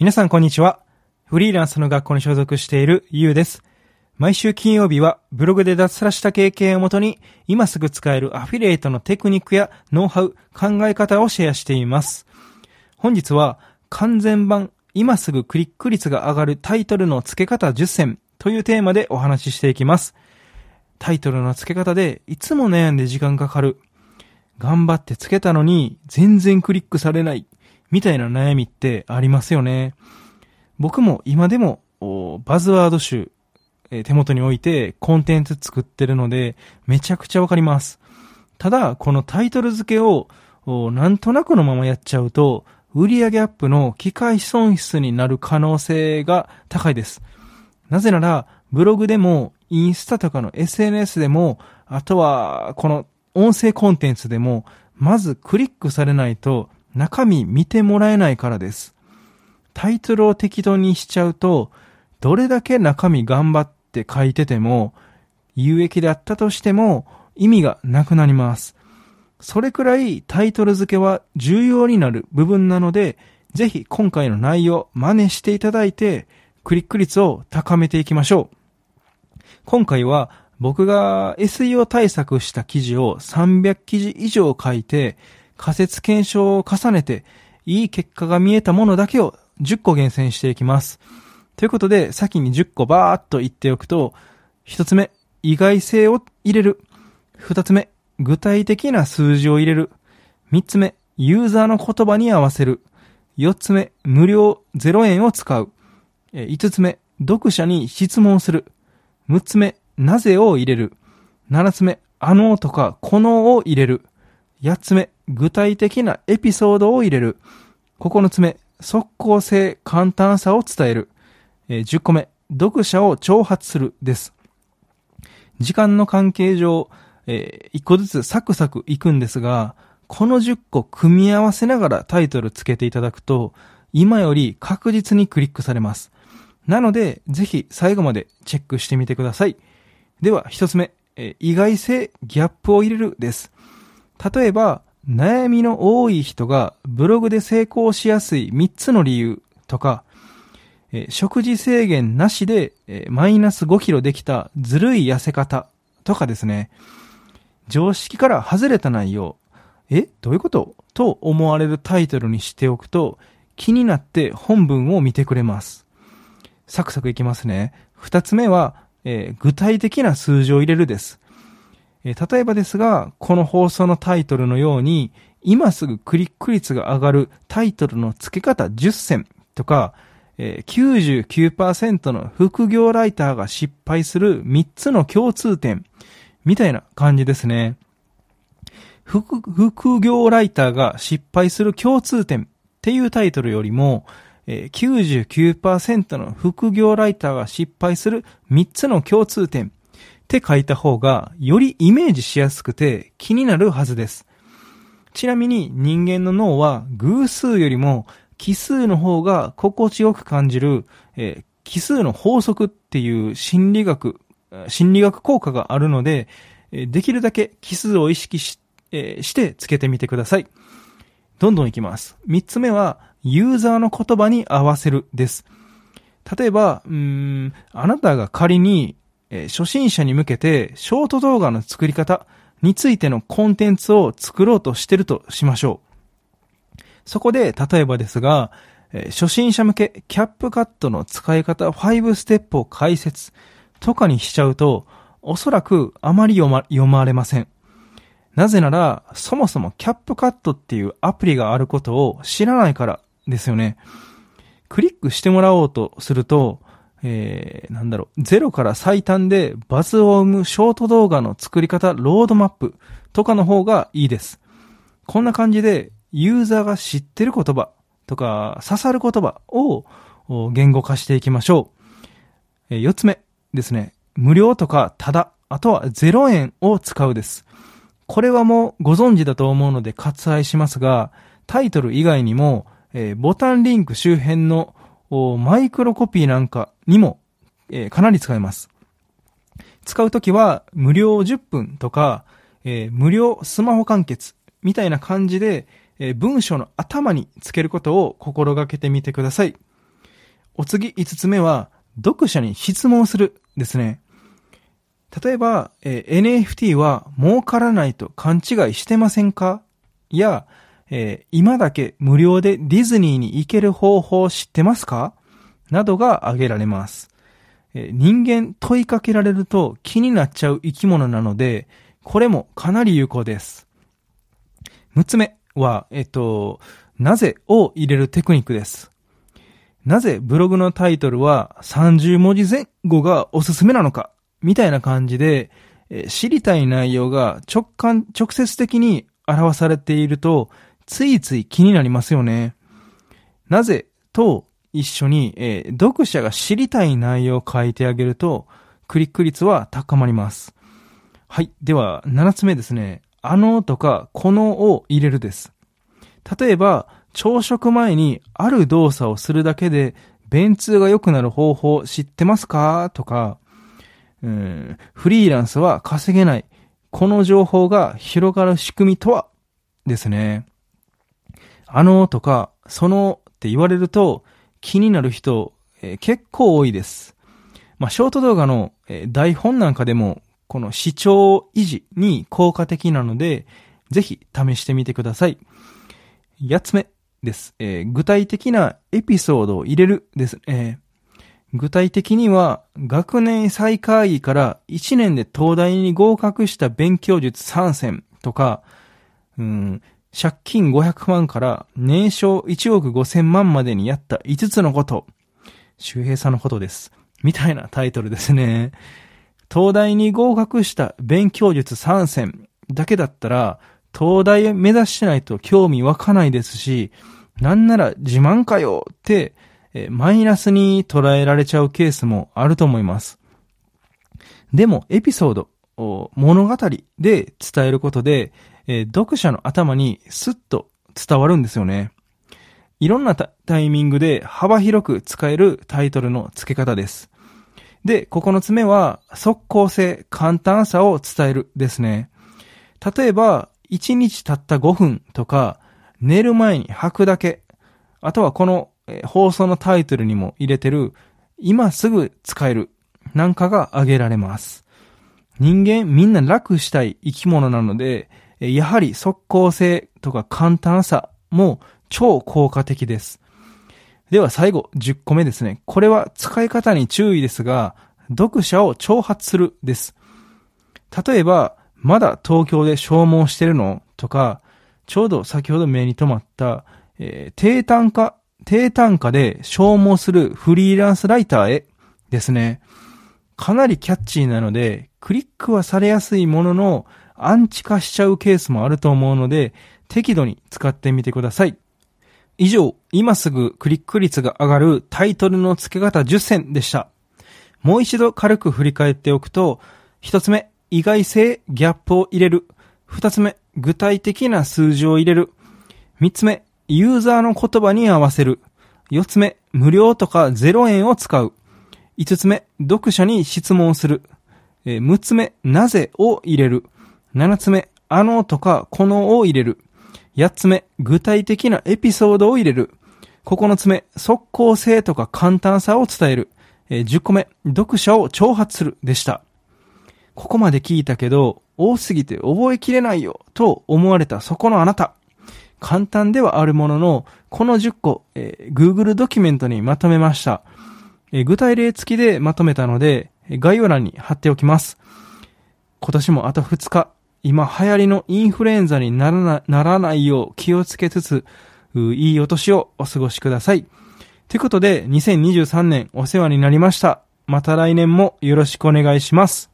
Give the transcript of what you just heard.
皆さんこんにちは。フリーランスの学校に所属しているゆうです。毎週金曜日はブログで脱サラした経験をもとに今すぐ使えるアフィリエイトのテクニックやノウハウ、考え方をシェアしています。本日は完全版今すぐクリック率が上がるタイトルの付け方10選というテーマでお話ししていきます。タイトルの付け方でいつも悩んで時間かかる。頑張って付けたのに全然クリックされない。みたいな悩みってありますよね。僕も今でもバズワード集、えー手元に置いてコンテンツ作ってるのでめちゃくちゃわかります。ただ、このタイトル付けをなんとなくのままやっちゃうと売上アップの機械損失になる可能性が高いです。なぜなら、ブログでも、インスタとかの SNS でも、あとは、この音声コンテンツでも、まずクリックされないと中身見てもらえないからです。タイトルを適当にしちゃうと、どれだけ中身頑張って書いてても、有益であったとしても意味がなくなります。それくらいタイトル付けは重要になる部分なので、ぜひ今回の内容真似していただいて、クリック率を高めていきましょう。今回は僕が SEO 対策した記事を300記事以上書いて、仮説検証を重ねて、いい結果が見えたものだけを10個厳選していきます。ということで、先に10個バーっと言っておくと、1つ目、意外性を入れる。2つ目、具体的な数字を入れる。3つ目、ユーザーの言葉に合わせる。4つ目、無料0円を使う。5つ目、読者に質問する。6つ目、なぜを入れる。7つ目、あのとかこのを入れる。8つ目、具体的なエピソードを入れる。9つ目、即効性、簡単さを伝える。えー10個目、読者を挑発するです。時間の関係上、え1個ずつサクサクいくんですが、この10個組み合わせながらタイトルつけていただくと、今より確実にクリックされます。なので、ぜひ最後までチェックしてみてください。では、一つ目、意外性、ギャップを入れるです。例えば、悩みの多い人がブログで成功しやすい3つの理由とか、え食事制限なしで、えマイナス5キロできたずるい痩せ方とかですね。常識から外れた内容。えどういうこと？と思われるタイトルにしておくと気になって本文を見てくれます。サクサクいきますね。二つ目は、えー具体的な数字を入れるです。例えばですが、この放送のタイトルのように、今すぐクリック率が上がるタイトルの付け方10選とか、えー99%の副業ライターが失敗する3つの共通点みたいな感じですね。副副業ライターが失敗する共通点っていうタイトルよりも、えー99%の副業ライターが失敗する3つの共通点って書いた方がよりイメージしやすくて気になるはずです。ちなみに人間の脳は偶数よりも奇数の方が心地よく感じる、えー奇数の法則っていう心理学、心理学効果があるので、できるだけ奇数を意識し,、えーしてつけてみてください。どんどんいきます。三つ目は、ユーザーの言葉に合わせるです。例えば、うん、あなたが仮に、えー初心者に向けて、ショート動画の作り方についてのコンテンツを作ろうとしてるとしましょう。そこで、例えばですが、えー初心者向けキャップカットの使い方5ステップを解説とかにしちゃうと、おそらくあまり読ま読まれません。なぜなら、そもそもキャップカットっていうアプリがあることを知らないからですよね。クリックしてもらおうとすると、えー、なんだろう、ゼロから最短でバズを生むショート動画の作り方ロードマップとかの方がいいです。こんな感じでユーザーが知ってる言葉とか刺さる言葉を言語化していきましょう。えー四つ目ですね。無料とかただ、あとは0円を使うです。これはもうご存知だと思うので割愛しますが、タイトル以外にも、えーボタンリンク周辺のマイクロコピーなんかにも、えーかなり使えます。使うときは無料10分とか、えー無料スマホ完結みたいな感じで、えー文章の頭につけることを心がけてみてください。お次5つ目は、読者に質問するですね。例えば、えー NFT は儲からないと勘違いしてませんか？や、えー今だけ無料でディズニーに行ける方法知ってますか？などが挙げられます。えー人間問いかけられると気になっちゃう生き物なので、これもかなり有効です。6つ目は、えっと、なぜを入れるテクニックです。なぜブログのタイトルは30文字前後がおすすめなのか？みたいな感じで、えー知りたい内容が直感、直接的に表されていると、ついつい気になりますよね。なぜと一緒に、えー読者が知りたい内容を書いてあげると、クリック率は高まります。はい。では、7つ目ですね。あのとか、このを入れるです。例えば、朝食前にある動作をするだけで、便通が良くなる方法知ってますか？とか、うん、フリーランスは稼げない。この情報が広がる仕組みとは？ですね。あのとか、そのって言われると気になる人、えー結構多いです。まあ、ショート動画の、えー台本なんかでも、この視聴維持に効果的なので、ぜひ試してみてください。八つ目です。えー具体的なエピソードを入れるです。えー具体的には、学年最下位から1年で東大に合格した勉強術3選とか、うん、借金500万から年商1億5000万までにやった5つのこと。周平さんのことです。みたいなタイトルですね。東大に合格した勉強術3選だけだったら、東大目指してないと興味湧かないですし、なんなら自慢かよって、マイナスに捉えられちゃうケースもあると思います。でも、エピソード、物語で伝えることで、えー読者の頭にスッと伝わるんですよね。いろんなタイミングで幅広く使えるタイトルの付け方です。で、9つ目は、速攻性、簡単さを伝えるですね。例えば、1日たった5分とか、寝る前に吐くだけ。あとはこの放送のタイトルにも入れてる、今すぐ使える、なんかが挙げられます。人間みんな楽したい生き物なので、やはり速攻性とか簡単さも超効果的です。では最後、10個目ですね。これは使い方に注意ですが、読者を挑発するです。例えば、まだ東京で消耗してるのとか、ちょうど先ほど目に留まった、えー低単価、低単価で消耗するフリーランスライターへですね。かなりキャッチーなので、クリックはされやすいものの、アンチ化しちゃうケースもあると思うので、適度に使ってみてください。以上、今すぐクリック率が上がるタイトルの付け方10選でした。もう一度軽く振り返っておくと、一つ目、意外性、ギャップを入れる。二つ目、具体的な数字を入れる。三つ目、ユーザーの言葉に合わせる。四つ目、無料とか0円を使う。五つ目、読者に質問する。えー六つ目、なぜを入れる。七つ目、あのとかこのを入れる。八つ目、具体的なエピソードを入れる。九つ目、速攻性とか簡単さを伝える。えー10個目、読者を挑発するでした。ここまで聞いたけど、多すぎて覚えきれないよ、と思われたそこのあなた。簡単ではあるものの、この10個、えー Google ドキュメントにまとめました。えー具体例付きでまとめたので、概要欄に貼っておきます。今年もあと2日、今流行りのインフルエンザにならなならないよう気をつけつつ、いいお年をお過ごしください。ということで、2023年お世話になりました。また来年もよろしくお願いします。